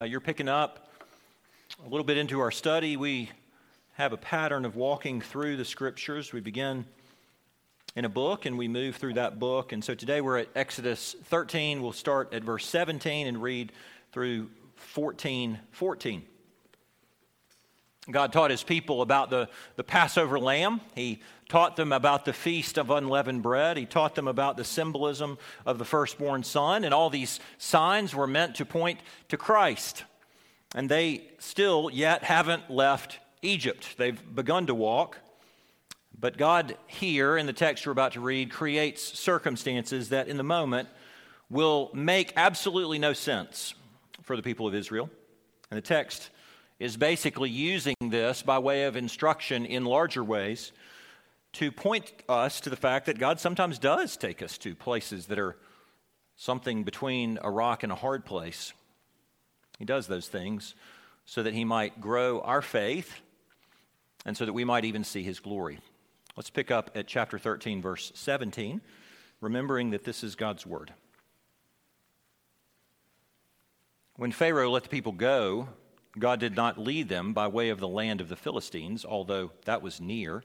Uh, you're picking up a little bit into our study. We have a pattern of walking through the scriptures. We begin in a book and we move through that book. And so today we're at Exodus 13. We'll start at verse 17 and read through 14 14. God taught his people about the, the Passover lamb. He taught them about the feast of unleavened bread. He taught them about the symbolism of the firstborn son. And all these signs were meant to point to Christ. And they still yet haven't left Egypt. They've begun to walk. But God, here in the text we're about to read, creates circumstances that in the moment will make absolutely no sense for the people of Israel. And the text is basically using this by way of instruction in larger ways to point us to the fact that God sometimes does take us to places that are something between a rock and a hard place. He does those things so that He might grow our faith and so that we might even see His glory. Let's pick up at chapter 13, verse 17, remembering that this is God's Word. When Pharaoh let the people go, God did not lead them by way of the land of the Philistines, although that was near.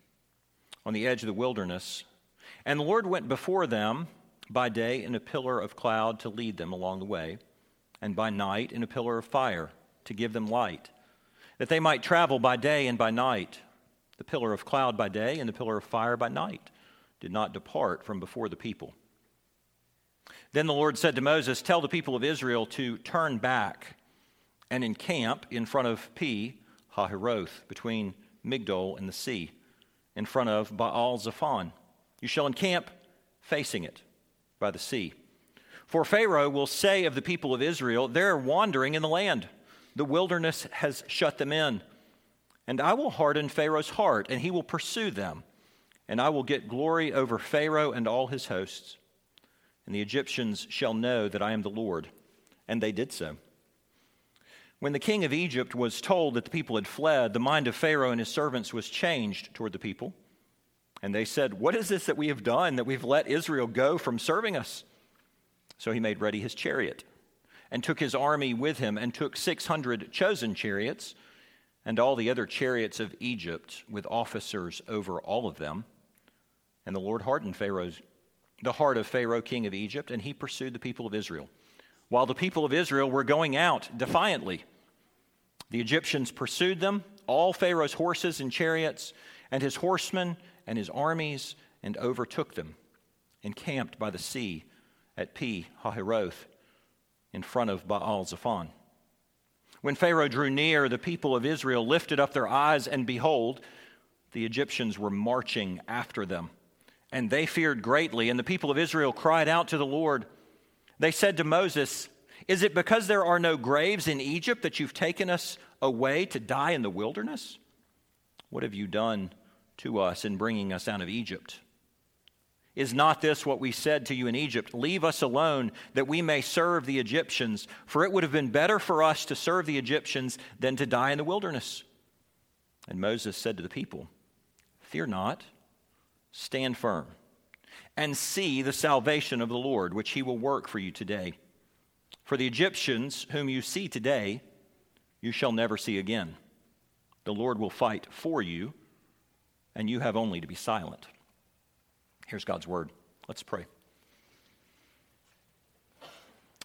on the edge of the wilderness. And the Lord went before them by day in a pillar of cloud to lead them along the way, and by night in a pillar of fire to give them light, that they might travel by day and by night. The pillar of cloud by day and the pillar of fire by night did not depart from before the people. Then the Lord said to Moses, Tell the people of Israel to turn back and encamp in front of Pi Hahiroth, between Migdol and the sea, in front of Baal Zephon. You shall encamp facing it by the sea. For Pharaoh will say of the people of Israel, They're wandering in the land. The wilderness has shut them in. And I will harden Pharaoh's heart, and he will pursue them. And I will get glory over Pharaoh and all his hosts. And the Egyptians shall know that I am the Lord. And they did so. When the king of Egypt was told that the people had fled, the mind of Pharaoh and his servants was changed toward the people. And they said, What is this that we have done that we've let Israel go from serving us? So he made ready his chariot and took his army with him and took 600 chosen chariots and all the other chariots of Egypt with officers over all of them. And the Lord hardened Pharaoh's the heart of Pharaoh king of Egypt and he pursued the people of Israel. While the people of Israel were going out defiantly the Egyptians pursued them, all Pharaoh's horses and chariots, and his horsemen and his armies, and overtook them, encamped by the sea at Pi Hahiroth in front of Baal Zephon. When Pharaoh drew near, the people of Israel lifted up their eyes, and behold, the Egyptians were marching after them. And they feared greatly, and the people of Israel cried out to the Lord. They said to Moses, is it because there are no graves in Egypt that you've taken us away to die in the wilderness? What have you done to us in bringing us out of Egypt? Is not this what we said to you in Egypt? Leave us alone that we may serve the Egyptians, for it would have been better for us to serve the Egyptians than to die in the wilderness. And Moses said to the people, Fear not, stand firm, and see the salvation of the Lord, which he will work for you today. For the Egyptians whom you see today, you shall never see again. The Lord will fight for you, and you have only to be silent. Here's God's word. Let's pray.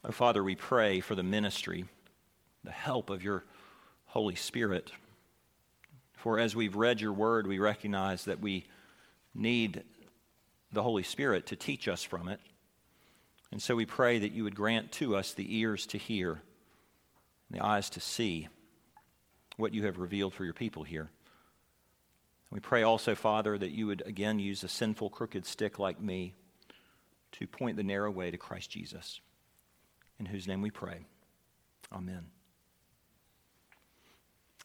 Oh, Father, we pray for the ministry, the help of your Holy Spirit. For as we've read your word, we recognize that we need the Holy Spirit to teach us from it and so we pray that you would grant to us the ears to hear, the eyes to see what you have revealed for your people here. We pray also, Father, that you would again use a sinful, crooked stick like me to point the narrow way to Christ Jesus, in whose name we pray. Amen.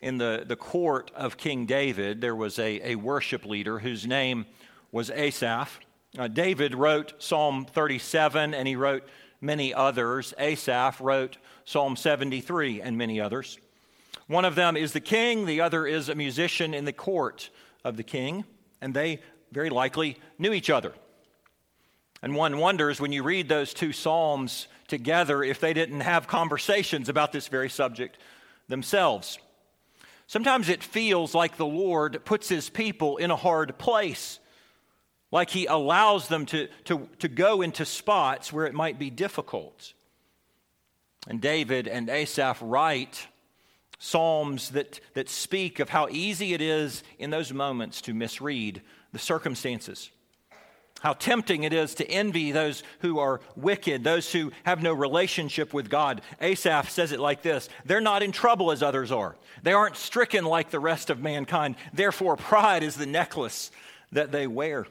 in the, the court of King David, there was a, a worship leader whose name was Asaph. Uh, David wrote Psalm 37 and he wrote many others. Asaph wrote Psalm 73 and many others. One of them is the king, the other is a musician in the court of the king, and they very likely knew each other. And one wonders when you read those two Psalms together if they didn't have conversations about this very subject themselves. Sometimes it feels like the Lord puts his people in a hard place, like he allows them to, to, to go into spots where it might be difficult. And David and Asaph write psalms that, that speak of how easy it is in those moments to misread the circumstances. How tempting it is to envy those who are wicked, those who have no relationship with God. Asaph says it like this They're not in trouble as others are. They aren't stricken like the rest of mankind. Therefore, pride is the necklace that they wear.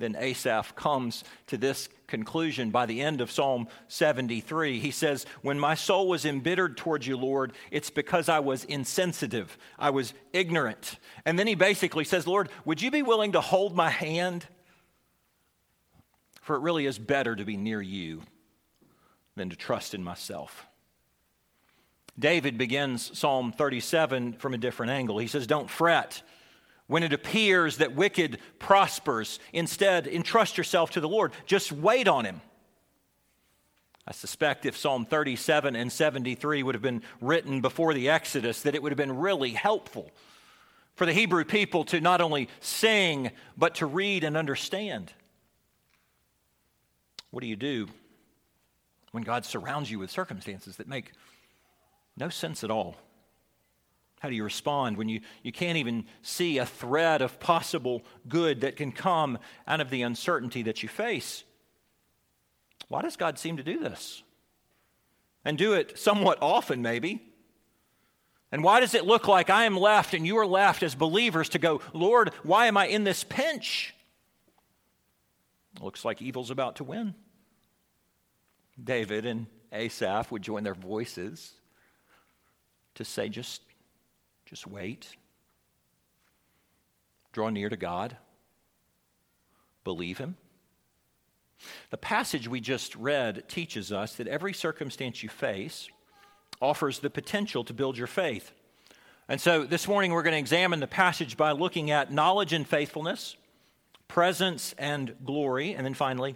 Then Asaph comes to this conclusion by the end of Psalm 73. He says, When my soul was embittered towards you, Lord, it's because I was insensitive, I was ignorant. And then he basically says, Lord, would you be willing to hold my hand? For it really is better to be near you than to trust in myself. David begins Psalm 37 from a different angle. He says, Don't fret when it appears that wicked prospers. Instead, entrust yourself to the Lord. Just wait on Him. I suspect if Psalm 37 and 73 would have been written before the Exodus, that it would have been really helpful for the Hebrew people to not only sing, but to read and understand. What do you do when God surrounds you with circumstances that make no sense at all? How do you respond when you, you can't even see a thread of possible good that can come out of the uncertainty that you face? Why does God seem to do this? And do it somewhat often, maybe. And why does it look like I am left and you are left as believers to go, Lord, why am I in this pinch? Looks like evil's about to win. David and Asaph would join their voices to say, just, just wait. Draw near to God. Believe Him. The passage we just read teaches us that every circumstance you face offers the potential to build your faith. And so this morning we're going to examine the passage by looking at knowledge and faithfulness, presence and glory, and then finally,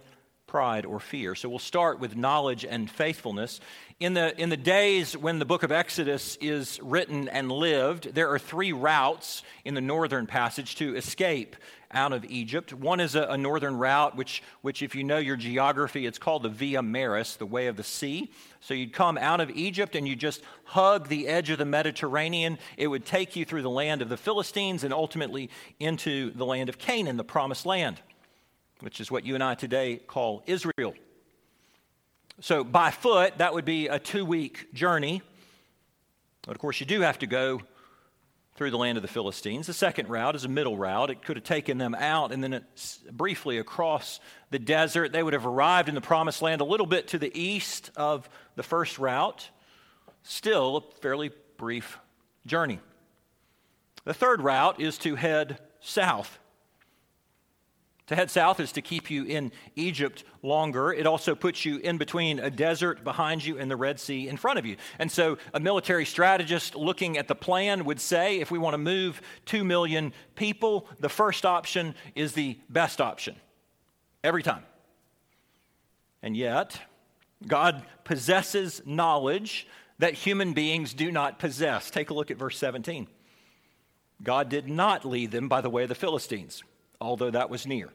pride or fear. So we'll start with knowledge and faithfulness. In the, in the days when the book of Exodus is written and lived, there are three routes in the northern passage to escape out of Egypt. One is a, a, northern route, which, which, if you know your geography, it's called the Via Maris, the way of the sea. So you'd come out of Egypt and you just hug the edge of the Mediterranean. It would take you through the land of the Philistines and ultimately into the land of Canaan, the promised land, which is what you and I today call Israel. So by foot, that would be a two week journey. But of course, you do have to go through the land of the Philistines. The second route is a middle route. It could have taken them out and then briefly across the desert. They would have arrived in the promised land a little bit to the east of the first route. Still a fairly brief journey. The third route is to head south to head south is to keep you in Egypt longer. It also puts you in between a desert behind you and the Red Sea in front of you. And so, a military strategist looking at the plan would say if we want to move 2 million people, the first option is the best option every time. And yet, God possesses knowledge that human beings do not possess. Take a look at verse 17. God did not lead them by the way of the Philistines although that was near.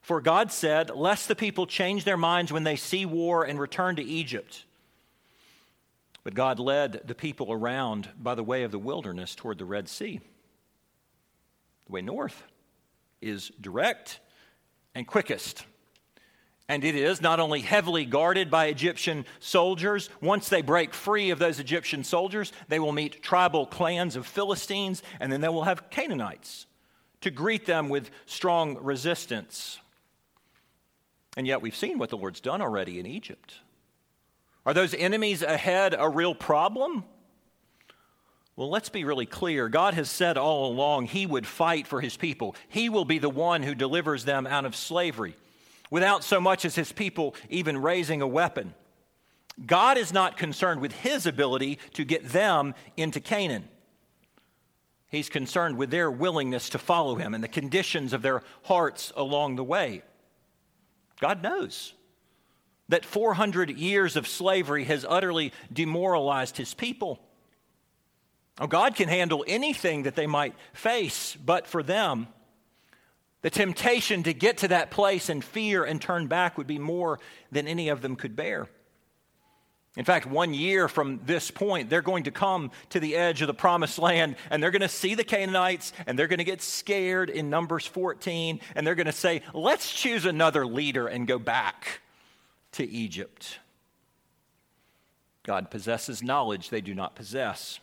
For God said, Lest the people change their minds when they see war and return to Egypt. But God led the people around by the way of the wilderness toward the Red Sea. The way north is direct and quickest. And it is not only heavily guarded by Egyptian soldiers, once they break free of those Egyptian soldiers, they will meet tribal clans of Philistines, and then they will have Canaanites to greet them with strong resistance. And yet we've seen what the Lord's done already in Egypt. Are those enemies ahead a real problem? Well, let's be really clear. God has said all along he would fight for his people. He will be the one who delivers them out of slavery without so much as his people even raising a weapon. God is not concerned with his ability to get them into Canaan. He's concerned with their willingness to follow him and the conditions of their hearts along the way. God knows that 400 years of slavery has utterly demoralized his people. Oh, God can handle anything that they might face, but for them, the temptation to get to that place and fear and turn back would be more than any of them could bear. In fact, one year from this point, they're going to come to the edge of the promised land and they're going to see the Canaanites and they're going to get scared in Numbers 14 and they're going to say, let's choose another leader and go back to Egypt. God possesses knowledge they do not possess.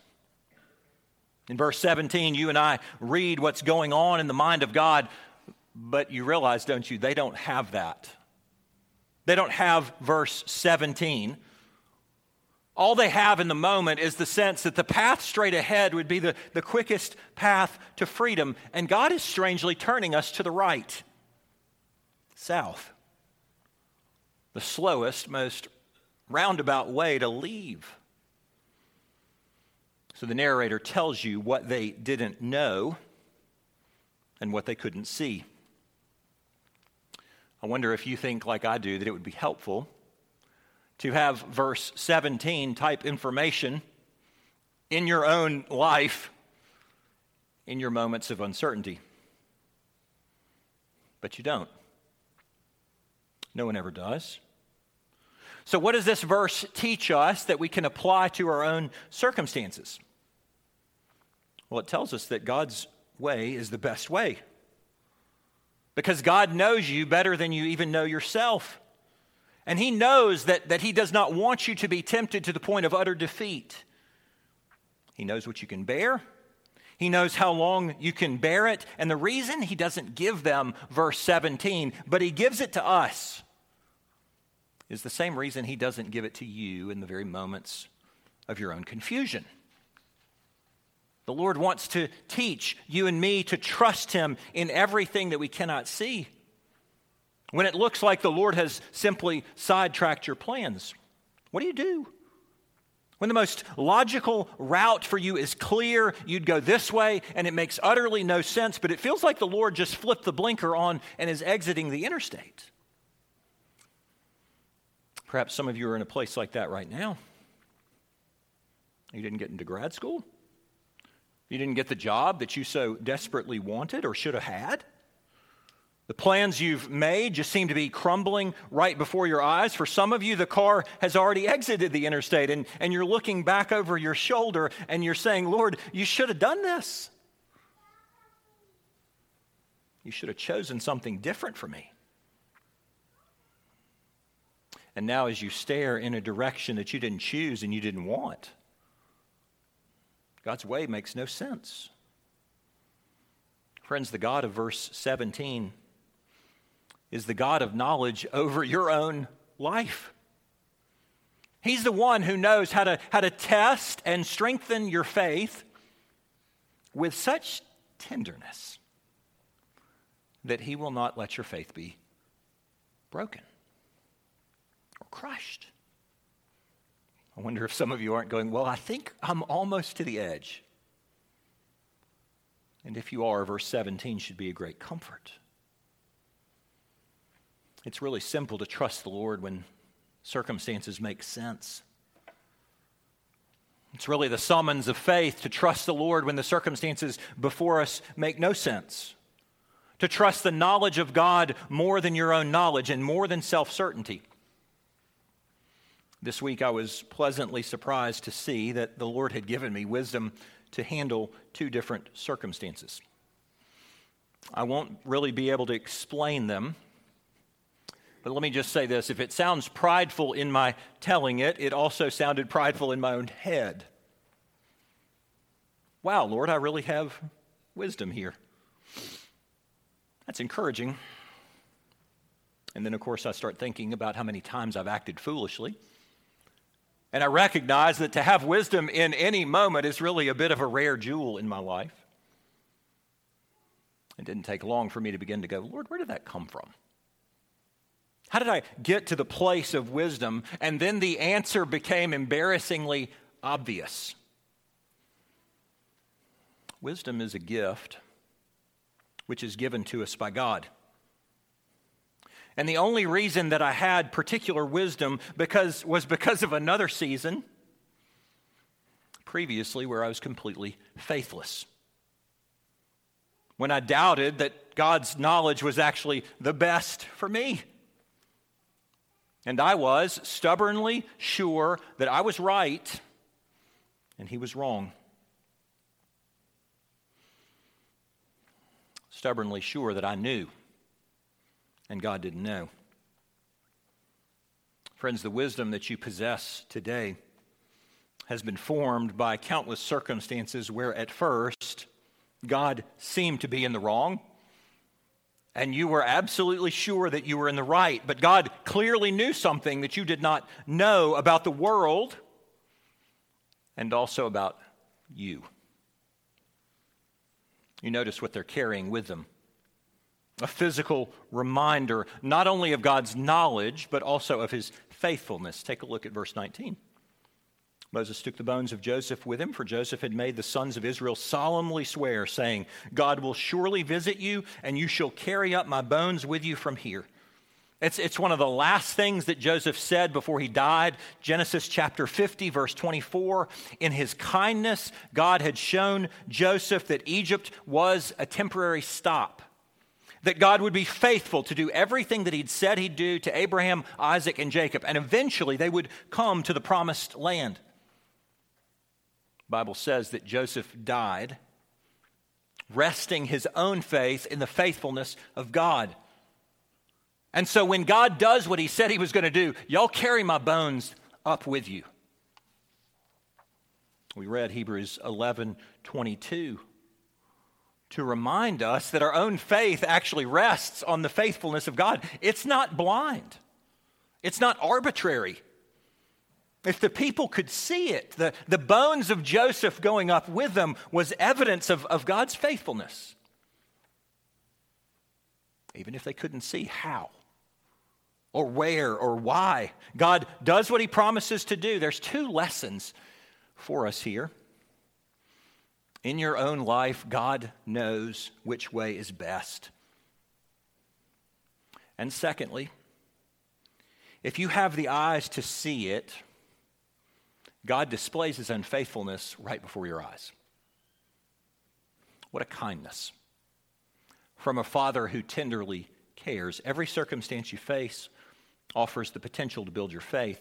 In verse 17, you and I read what's going on in the mind of God, but you realize, don't you, they don't have that. They don't have verse 17. All they have in the moment is the sense that the path straight ahead would be the, the quickest path to freedom, and God is strangely turning us to the right, south. The slowest, most roundabout way to leave. So the narrator tells you what they didn't know and what they couldn't see. I wonder if you think, like I do, that it would be helpful to have verse 17 type information in your own life in your moments of uncertainty. But you don't. No one ever does. So, what does this verse teach us that we can apply to our own circumstances? Well, it tells us that God's way is the best way. Because God knows you better than you even know yourself. And He knows that, that He does not want you to be tempted to the point of utter defeat. He knows what you can bear. He knows how long you can bear it. And the reason He doesn't give them verse 17, but He gives it to us, is the same reason He doesn't give it to you in the very moments of your own confusion. The Lord wants to teach you and me to trust Him in everything that we cannot see. When it looks like the Lord has simply sidetracked your plans, what do you do? When the most logical route for you is clear, you'd go this way, and it makes utterly no sense, but it feels like the Lord just flipped the blinker on and is exiting the interstate. Perhaps some of you are in a place like that right now. You didn't get into grad school. You didn't get the job that you so desperately wanted or should have had. The plans you've made just seem to be crumbling right before your eyes. For some of you, the car has already exited the interstate, and, and you're looking back over your shoulder and you're saying, Lord, you should have done this. You should have chosen something different for me. And now, as you stare in a direction that you didn't choose and you didn't want, God's way makes no sense. Friends, the God of verse 17 is the God of knowledge over your own life. He's the one who knows how to, how to test and strengthen your faith with such tenderness that He will not let your faith be broken or crushed. I wonder if some of you aren't going, Well, I think I'm almost to the edge. And if you are, verse 17 should be a great comfort. It's really simple to trust the Lord when circumstances make sense. It's really the summons of faith to trust the Lord when the circumstances before us make no sense. To trust the knowledge of God more than your own knowledge and more than self certainty. This week, I was pleasantly surprised to see that the Lord had given me wisdom to handle two different circumstances. I won't really be able to explain them, but let me just say this. If it sounds prideful in my telling it, it also sounded prideful in my own head. Wow, Lord, I really have wisdom here. That's encouraging. And then, of course, I start thinking about how many times I've acted foolishly And I recognize that to have wisdom in any moment is really a bit of a rare jewel in my life. It didn't take long for me to begin to go, Lord, where did that come from? How did I get to the place of wisdom? And then the answer became embarrassingly obvious. Wisdom is a gift which is given to us by God. And the only reason that I had particular wisdom because, was because of another season previously where I was completely faithless. When I doubted that God's knowledge was actually the best for me. And I was stubbornly sure that I was right and he was wrong. Stubbornly sure that I knew and God didn't know. Friends, the wisdom that you possess today has been formed by countless circumstances where at first God seemed to be in the wrong and you were absolutely sure that you were in the right, but God clearly knew something that you did not know about the world and also about you. You notice what they're carrying with them a physical reminder not only of God's knowledge, but also of his faithfulness. Take a look at verse 19. Moses took the bones of Joseph with him, for Joseph had made the sons of Israel solemnly swear, saying, God will surely visit you, and you shall carry up my bones with you from here. It's, it's one of the last things that Joseph said before he died. Genesis chapter 50, verse 24. In his kindness, God had shown Joseph that Egypt was a temporary stop that God would be faithful to do everything that He'd said He'd do to Abraham, Isaac, and Jacob, and eventually they would come to the promised land. Bible says that Joseph died resting his own faith in the faithfulness of God. And so when God does what He said He was going to do, y'all carry my bones up with you. We read Hebrews 11 22 to remind us that our own faith actually rests on the faithfulness of God. It's not blind, it's not arbitrary. If the people could see it, the, the bones of Joseph going up with them was evidence of, of God's faithfulness. Even if they couldn't see how or where or why, God does what he promises to do. There's two lessons for us here. In your own life, God knows which way is best. And secondly, if you have the eyes to see it, God displays his unfaithfulness right before your eyes. What a kindness from a father who tenderly cares. Every circumstance you face offers the potential to build your faith.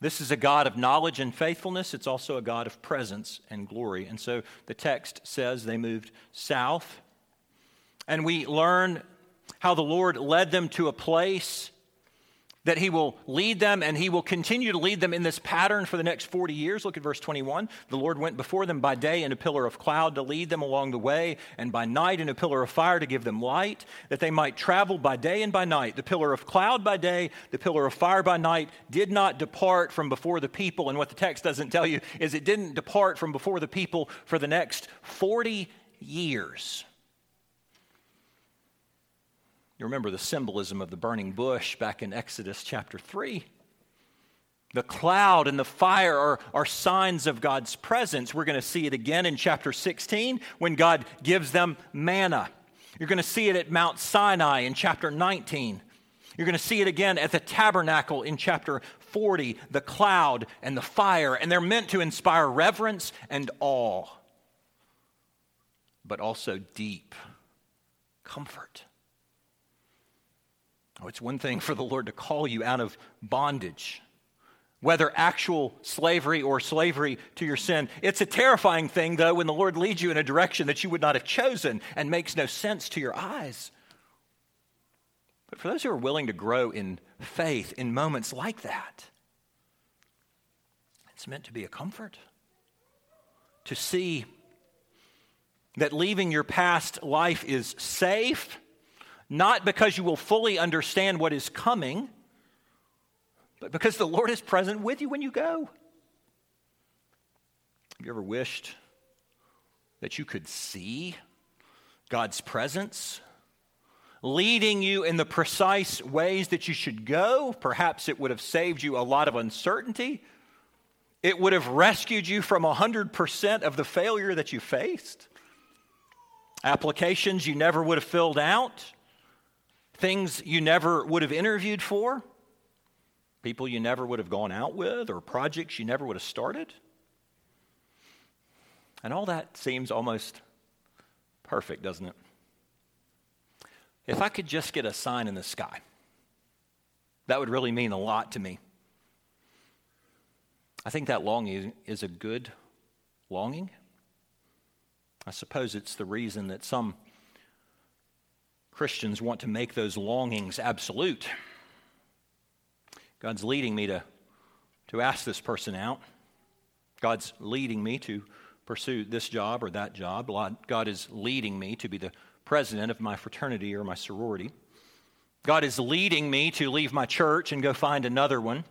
This is a God of knowledge and faithfulness. It's also a God of presence and glory. And so the text says they moved south. And we learn how the Lord led them to a place that he will lead them and he will continue to lead them in this pattern for the next 40 years. Look at verse 21. The Lord went before them by day in a pillar of cloud to lead them along the way, and by night in a pillar of fire to give them light, that they might travel by day and by night. The pillar of cloud by day, the pillar of fire by night did not depart from before the people. And what the text doesn't tell you is it didn't depart from before the people for the next 40 years. You remember the symbolism of the burning bush back in Exodus chapter 3. The cloud and the fire are, are signs of God's presence. We're going to see it again in chapter 16 when God gives them manna. You're going to see it at Mount Sinai in chapter 19. You're going to see it again at the tabernacle in chapter 40, the cloud and the fire, and they're meant to inspire reverence and awe, but also deep comfort. Oh, it's one thing for the Lord to call you out of bondage, whether actual slavery or slavery to your sin. It's a terrifying thing, though, when the Lord leads you in a direction that you would not have chosen and makes no sense to your eyes. But for those who are willing to grow in faith in moments like that, it's meant to be a comfort to see that leaving your past life is safe not because you will fully understand what is coming, but because the Lord is present with you when you go. Have you ever wished that you could see God's presence leading you in the precise ways that you should go? Perhaps it would have saved you a lot of uncertainty. It would have rescued you from 100% of the failure that you faced. Applications you never would have filled out, things you never would have interviewed for, people you never would have gone out with, or projects you never would have started. And all that seems almost perfect, doesn't it? If I could just get a sign in the sky, that would really mean a lot to me. I think that longing is a good longing. I suppose it's the reason that some Christians want to make those longings absolute. God's leading me to, to ask this person out. God's leading me to pursue this job or that job. God is leading me to be the president of my fraternity or my sorority. God is leading me to leave my church and go find another one.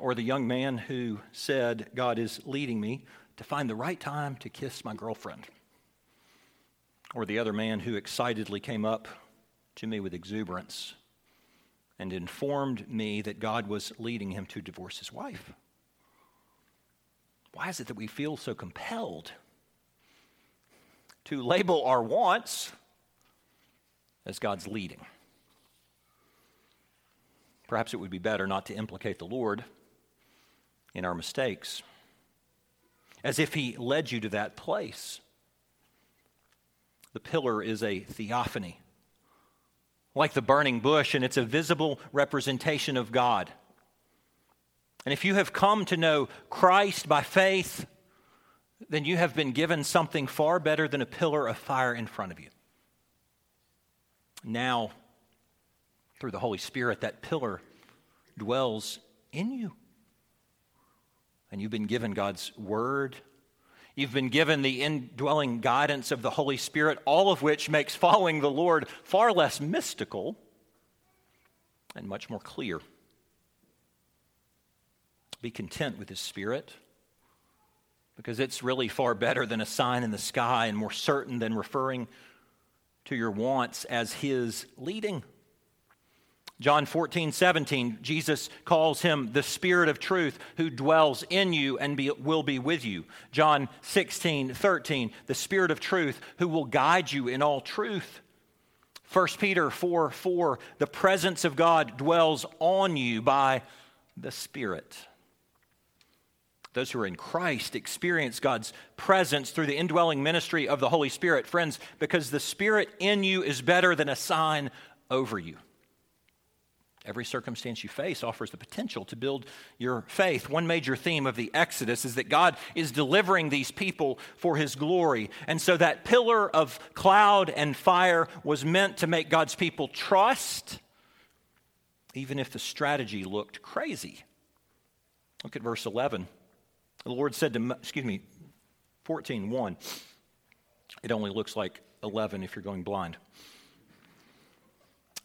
Or the young man who said, God is leading me to find the right time to kiss my girlfriend. Or the other man who excitedly came up to me with exuberance and informed me that God was leading him to divorce his wife. Why is it that we feel so compelled to label our wants as God's leading? Perhaps it would be better not to implicate the Lord in our mistakes, as if He led you to that place. The pillar is a theophany, like the burning bush, and it's a visible representation of God. And if you have come to know Christ by faith, then you have been given something far better than a pillar of fire in front of you. Now, through the Holy Spirit, that pillar dwells in you. And you've been given God's Word. You've been given the indwelling guidance of the Holy Spirit, all of which makes following the Lord far less mystical and much more clear. Be content with His Spirit because it's really far better than a sign in the sky and more certain than referring to your wants as His leading. John 14, 17, Jesus calls him the Spirit of truth who dwells in you and be, will be with you. John 16, 13, the Spirit of truth who will guide you in all truth. 1 Peter 4, 4, the presence of God dwells on you by the Spirit. Those who are in Christ experience God's presence through the indwelling ministry of the Holy Spirit. Friends, because the Spirit in you is better than a sign over you. Every circumstance you face offers the potential to build your faith. One major theme of the Exodus is that God is delivering these people for his glory. And so that pillar of cloud and fire was meant to make God's people trust, even if the strategy looked crazy. Look at verse 11. The Lord said to, excuse me, 14, 1. It only looks like 11 if you're going blind.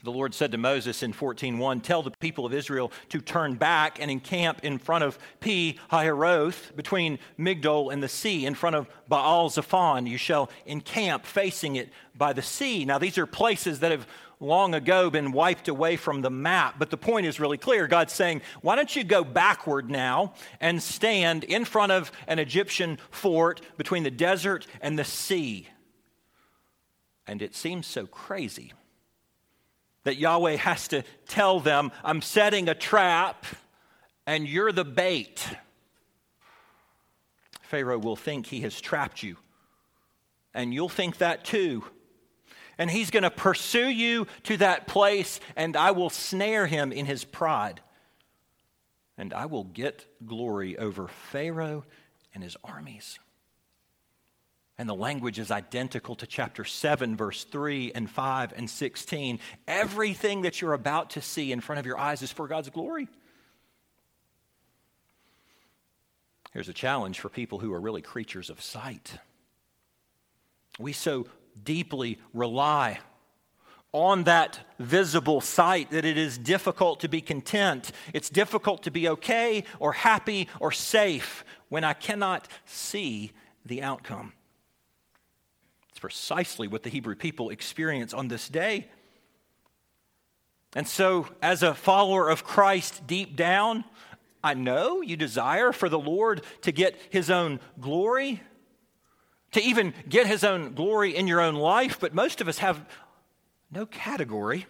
The Lord said to Moses in 14:1, "Tell the people of Israel to turn back and encamp in front of Pi Hahiroth, between Migdol and the sea, in front of Baal Zephon. You shall encamp facing it by the sea." Now these are places that have long ago been wiped away from the map. But the point is really clear. God's saying, why don't you go backward now and stand in front of an Egyptian fort between the desert and the sea? And it seems so crazy that Yahweh has to tell them, I'm setting a trap and you're the bait. Pharaoh will think he has trapped you, and you'll think that too and he's going to pursue you to that place, and I will snare him in his pride. And I will get glory over Pharaoh and his armies. And the language is identical to chapter 7, verse 3 and 5 and 16. Everything that you're about to see in front of your eyes is for God's glory. Here's a challenge for people who are really creatures of sight. We so deeply rely on that visible sight that it is difficult to be content. It's difficult to be okay or happy or safe when I cannot see the outcome. It's precisely what the Hebrew people experience on this day. And so, as a follower of Christ deep down, I know you desire for the Lord to get his own glory, to even get his own glory in your own life, but most of us have no category,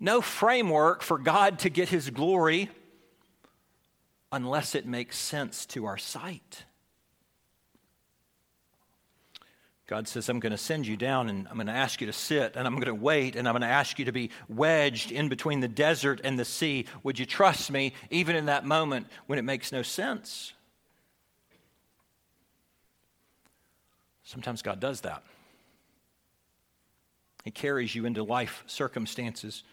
no framework for God to get his glory unless it makes sense to our sight. God says, I'm going to send you down and I'm going to ask you to sit and I'm going to wait and I'm going to ask you to be wedged in between the desert and the sea. Would you trust me even in that moment when it makes no sense? Sometimes God does that. He carries you into life circumstances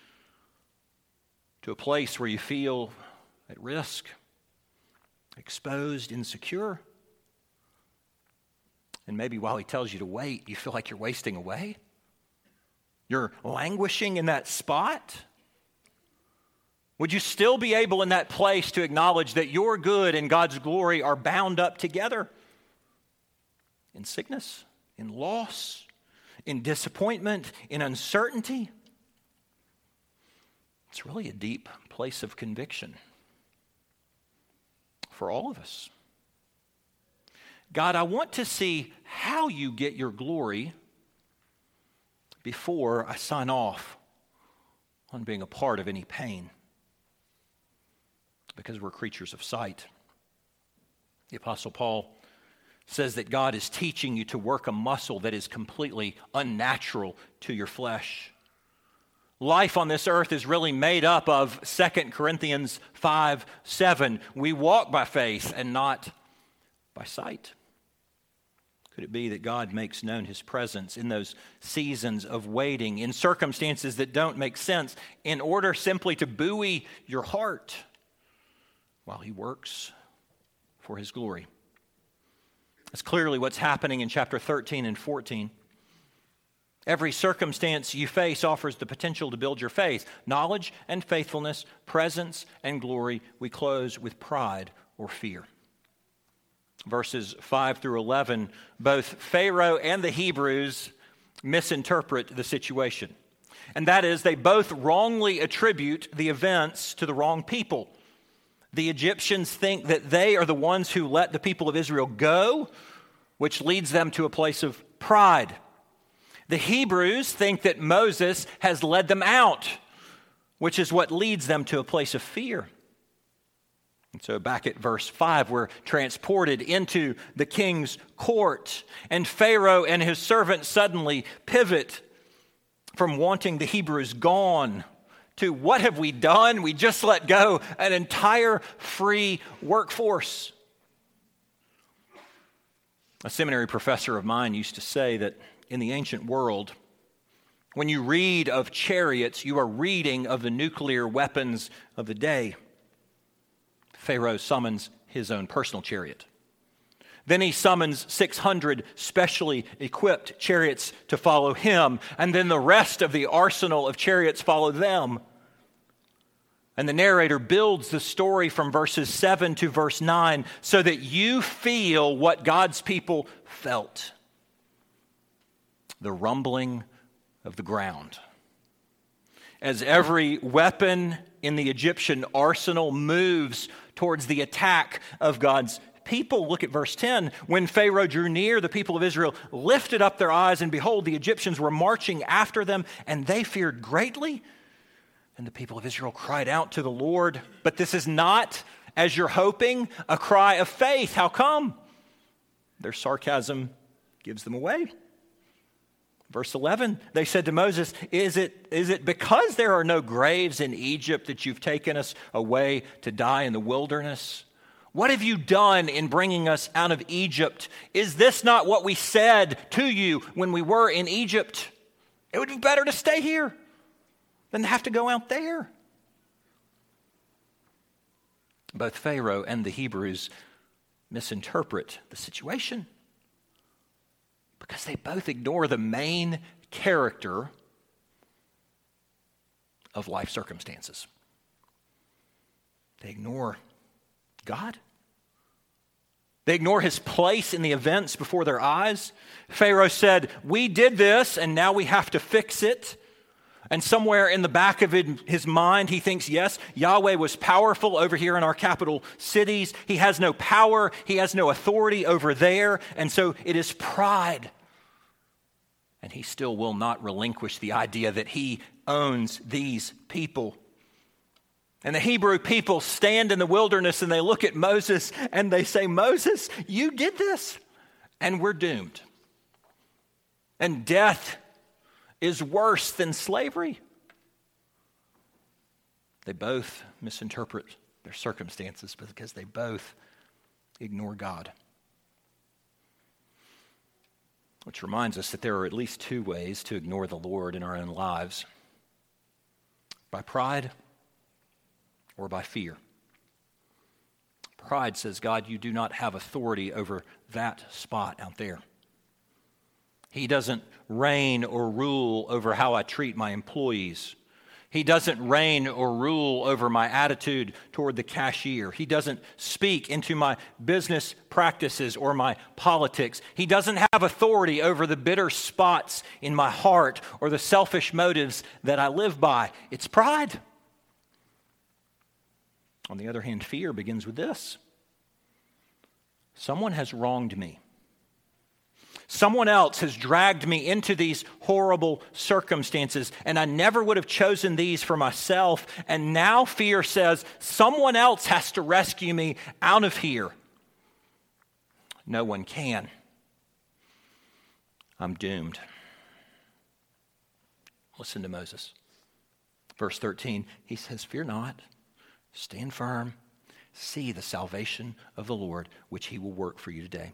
to a place where you feel at risk, exposed, insecure. And maybe while he tells you to wait, you feel like you're wasting away. You're languishing in that spot. Would you still be able in that place to acknowledge that your good and God's glory are bound up together? In sickness, in loss, in disappointment, in uncertainty? It's really a deep place of conviction for all of us. God, I want to see how you get your glory before I sign off on being a part of any pain. Because we're creatures of sight. The Apostle Paul says that God is teaching you to work a muscle that is completely unnatural to your flesh. Life on this earth is really made up of 2 Corinthians 5 7. We walk by faith and not by sight. Could it be that God makes known his presence in those seasons of waiting, in circumstances that don't make sense, in order simply to buoy your heart while he works for his glory? That's clearly what's happening in chapter 13 and 14. Every circumstance you face offers the potential to build your faith. Knowledge and faithfulness, presence and glory. We close with pride or fear verses 5 through 11, both Pharaoh and the Hebrews misinterpret the situation. And that is, they both wrongly attribute the events to the wrong people. The Egyptians think that they are the ones who let the people of Israel go, which leads them to a place of pride. The Hebrews think that Moses has led them out, which is what leads them to a place of fear. And so, back at verse 5, we're transported into the king's court, and Pharaoh and his servants suddenly pivot from wanting the Hebrews gone to what have we done? We just let go an entire free workforce. A seminary professor of mine used to say that in the ancient world, when you read of chariots, you are reading of the nuclear weapons of the day. Pharaoh summons his own personal chariot. Then he summons 600 specially equipped chariots to follow him, and then the rest of the arsenal of chariots follow them. And the narrator builds the story from verses 7 to verse 9 so that you feel what God's people felt the rumbling of the ground. As every weapon in the Egyptian arsenal moves towards the attack of God's people. Look at verse 10. When Pharaoh drew near, the people of Israel lifted up their eyes, and behold, the Egyptians were marching after them, and they feared greatly. And the people of Israel cried out to the Lord. But this is not, as you're hoping, a cry of faith. How come? Their sarcasm gives them away. Verse 11, they said to Moses, is it, is it because there are no graves in Egypt that you've taken us away to die in the wilderness? What have you done in bringing us out of Egypt? Is this not what we said to you when we were in Egypt? It would be better to stay here than to have to go out there. Both Pharaoh and the Hebrews misinterpret the situation because they both ignore the main character of life circumstances. They ignore God. They ignore his place in the events before their eyes. Pharaoh said, We did this, and now we have to fix it. And somewhere in the back of his mind, he thinks, yes, Yahweh was powerful over here in our capital cities. He has no power, he has no authority over there. And so it is pride. And he still will not relinquish the idea that he owns these people. And the Hebrew people stand in the wilderness and they look at Moses and they say, Moses, you did this, and we're doomed. And death is worse than slavery. They both misinterpret their circumstances because they both ignore God. Which reminds us that there are at least two ways to ignore the Lord in our own lives by pride or by fear. Pride says, God, you do not have authority over that spot out there. He doesn't reign or rule over how I treat my employees. He doesn't reign or rule over my attitude toward the cashier. He doesn't speak into my business practices or my politics. He doesn't have authority over the bitter spots in my heart or the selfish motives that I live by. It's pride. On the other hand, fear begins with this someone has wronged me. Someone else has dragged me into these horrible circumstances, and I never would have chosen these for myself. And now fear says, someone else has to rescue me out of here. No one can. I'm doomed. Listen to Moses. Verse 13, he says, Fear not. Stand firm. See the salvation of the Lord, which he will work for you today.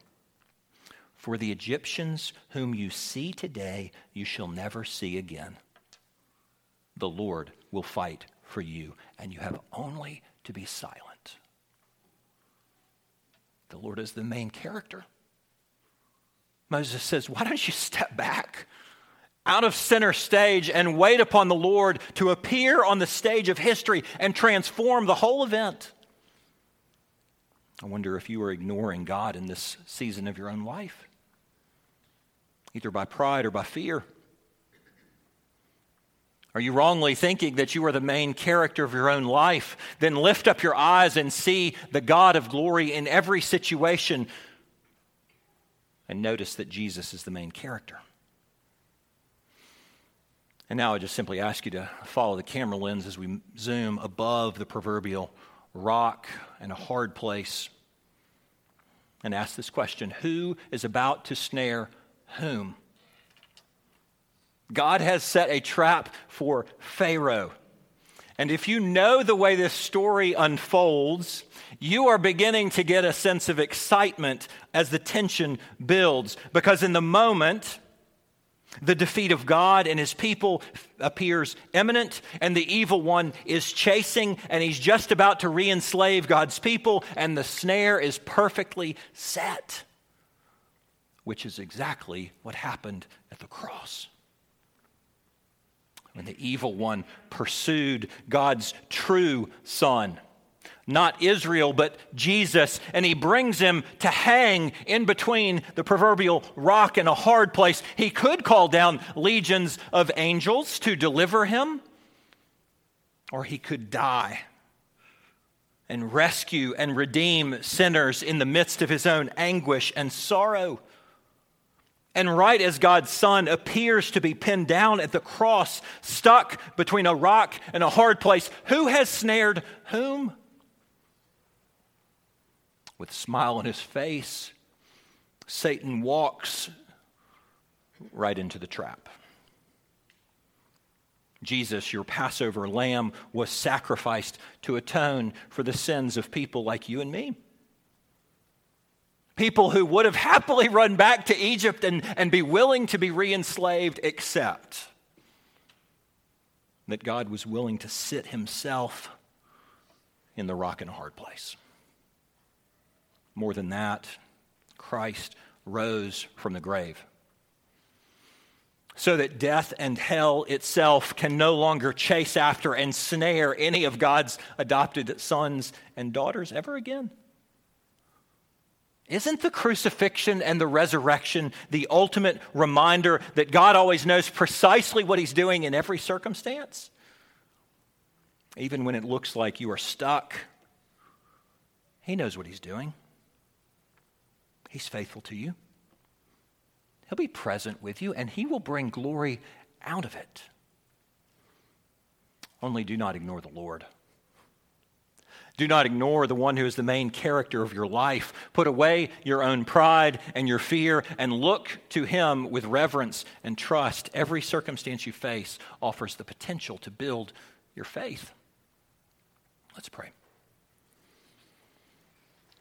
For the Egyptians whom you see today, you shall never see again. The Lord will fight for you, and you have only to be silent. The Lord is the main character. Moses says, Why don't you step back? out of center stage and wait upon the Lord to appear on the stage of history and transform the whole event. I wonder if you are ignoring God in this season of your own life, either by pride or by fear. Are you wrongly thinking that you are the main character of your own life? Then lift up your eyes and see the God of glory in every situation and notice that Jesus is the main character. And now I just simply ask you to follow the camera lens as we zoom above the proverbial rock and a hard place and ask this question Who is about to snare whom? God has set a trap for Pharaoh. And if you know the way this story unfolds, you are beginning to get a sense of excitement as the tension builds. Because in the moment, the defeat of God and his people appears imminent, and the evil one is chasing, and he's just about to re enslave God's people, and the snare is perfectly set, which is exactly what happened at the cross. When the evil one pursued God's true son not Israel, but Jesus, and he brings him to hang in between the proverbial rock and a hard place. He could call down legions of angels to deliver him, or he could die and rescue and redeem sinners in the midst of his own anguish and sorrow. And right as God's Son appears to be pinned down at the cross, stuck between a rock and a hard place, who has snared whom? with a smile on his face, Satan walks right into the trap. Jesus, your Passover lamb, was sacrificed to atone for the sins of people like you and me. People who would have happily run back to Egypt and, and be willing to be re enslaved, except that God was willing to sit himself in the rock and hard place. More than that, Christ rose from the grave. so that death and hell itself can no longer chase after and snare any of God's adopted sons and daughters ever again? Isn't the crucifixion and the resurrection the ultimate reminder that God always knows precisely what He's doing in every circumstance? Even when it looks like you are stuck, He knows what He's doing. He's faithful to you. He'll be present with you and He will bring glory out of it. Only do not ignore the Lord. Do not ignore the one who is the main character of your life. Put away your own pride and your fear and look to him with reverence and trust. Every circumstance you face offers the potential to build your faith. Let's pray.